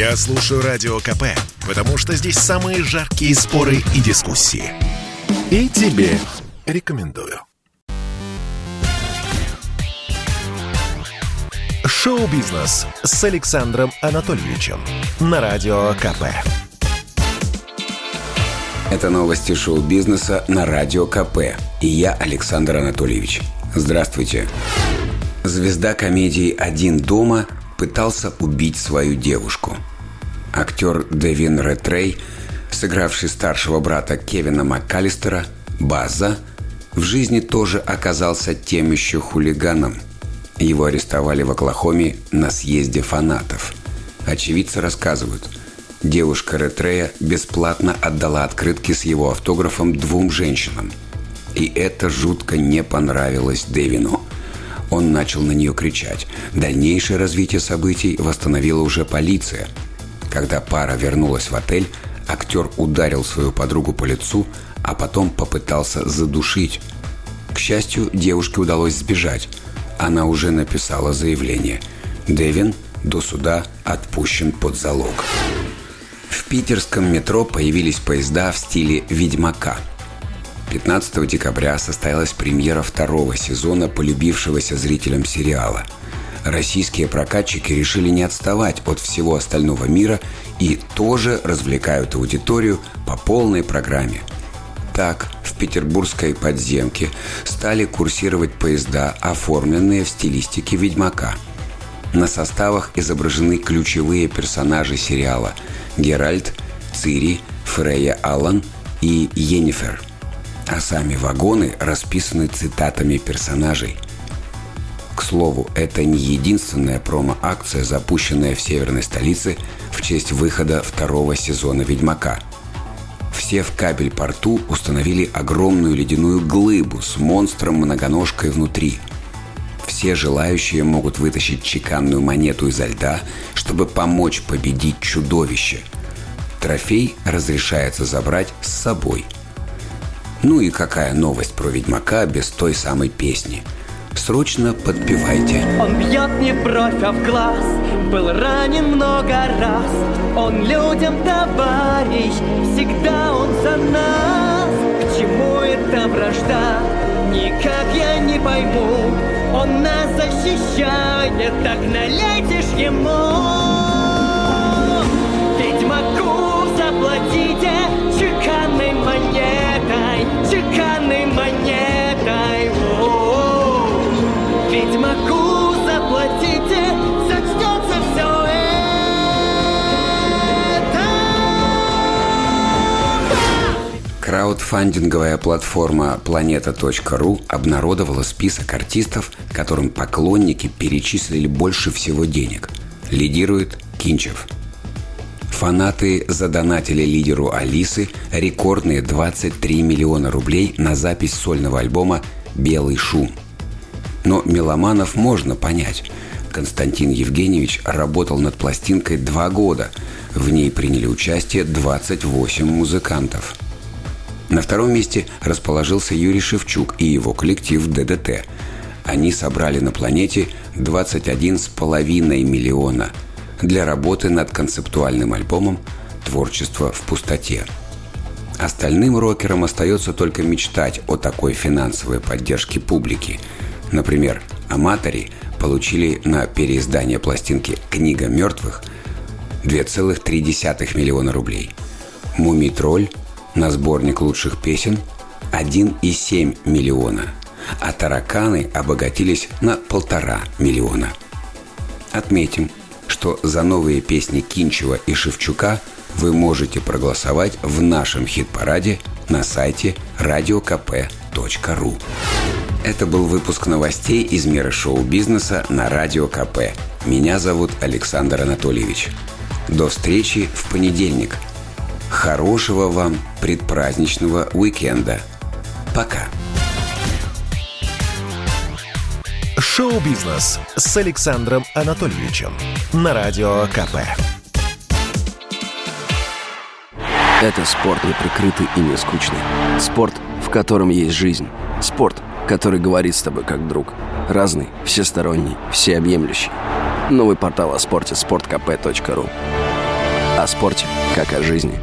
Я слушаю Радио КП, потому что здесь самые жаркие споры и дискуссии. И тебе рекомендую. Шоу-бизнес с Александром Анатольевичем на Радио КП. Это новости шоу-бизнеса на Радио КП. И я, Александр Анатольевич. Здравствуйте. Звезда комедии «Один дома» пытался убить свою девушку. Актер Дэвин Ретрей, сыгравший старшего брата Кевина МакКаллистера, База, в жизни тоже оказался тем еще хулиганом. Его арестовали в Оклахоме на съезде фанатов. Очевидцы рассказывают, девушка Ретрея бесплатно отдала открытки с его автографом двум женщинам. И это жутко не понравилось Дэвину – он начал на нее кричать. Дальнейшее развитие событий восстановила уже полиция. Когда пара вернулась в отель, актер ударил свою подругу по лицу, а потом попытался задушить. К счастью, девушке удалось сбежать. Она уже написала заявление. Дэвин до суда отпущен под залог. В питерском метро появились поезда в стиле «Ведьмака». 15 декабря состоялась премьера второго сезона полюбившегося зрителям сериала. Российские прокатчики решили не отставать от всего остального мира и тоже развлекают аудиторию по полной программе. Так, в петербургской подземке стали курсировать поезда, оформленные в стилистике «Ведьмака». На составах изображены ключевые персонажи сериала – Геральт, Цири, Фрея Аллан и Йеннифер – а сами вагоны расписаны цитатами персонажей. К слову, это не единственная промо-акция, запущенная в северной столице в честь выхода второго сезона «Ведьмака». Все в кабель-порту установили огромную ледяную глыбу с монстром-многоножкой внутри. Все желающие могут вытащить чеканную монету изо льда, чтобы помочь победить чудовище. Трофей разрешается забрать с собой – ну и какая новость про Ведьмака без той самой песни? Срочно подпевайте. Он бьет не бровь, а в глаз, был ранен много раз. Он людям товарищ, всегда он за нас. К чему эта вражда? Никак я не пойму. Он нас защищает, так налейте ж ему. Ведьмаку заплатите чеканной монетой. О -о -о. Ведьмаку заплатите, зачтется все. Краудфандинговая платформа Planeta.ru обнародовала список артистов, которым поклонники перечислили больше всего денег. Лидирует Кинчев – Фанаты задонатили лидеру Алисы рекордные 23 миллиона рублей на запись сольного альбома «Белый шум». Но меломанов можно понять. Константин Евгеньевич работал над пластинкой два года. В ней приняли участие 28 музыкантов. На втором месте расположился Юрий Шевчук и его коллектив ДДТ. Они собрали на планете 21,5 миллиона – для работы над концептуальным альбомом «Творчество в пустоте». Остальным рокерам остается только мечтать о такой финансовой поддержке публики. Например, «Аматори» получили на переиздание пластинки «Книга мертвых» 2,3 миллиона рублей. «Мумий тролль» на сборник лучших песен 1,7 миллиона, а «Тараканы» обогатились на полтора миллиона. Отметим – что за новые песни Кинчева и Шевчука вы можете проголосовать в нашем хит-параде на сайте radiokp.ru. Это был выпуск новостей из мира шоу-бизнеса на Радио КП. Меня зовут Александр Анатольевич. До встречи в понедельник. Хорошего вам предпраздничного уикенда. Пока. Шоу-бизнес с Александром Анатольевичем на Радио КП. Это спорт не прикрытый и не скучный. Спорт, в котором есть жизнь. Спорт, который говорит с тобой как друг. Разный, всесторонний, всеобъемлющий. Новый портал о спорте – sportkp.ru О спорте, как о жизни.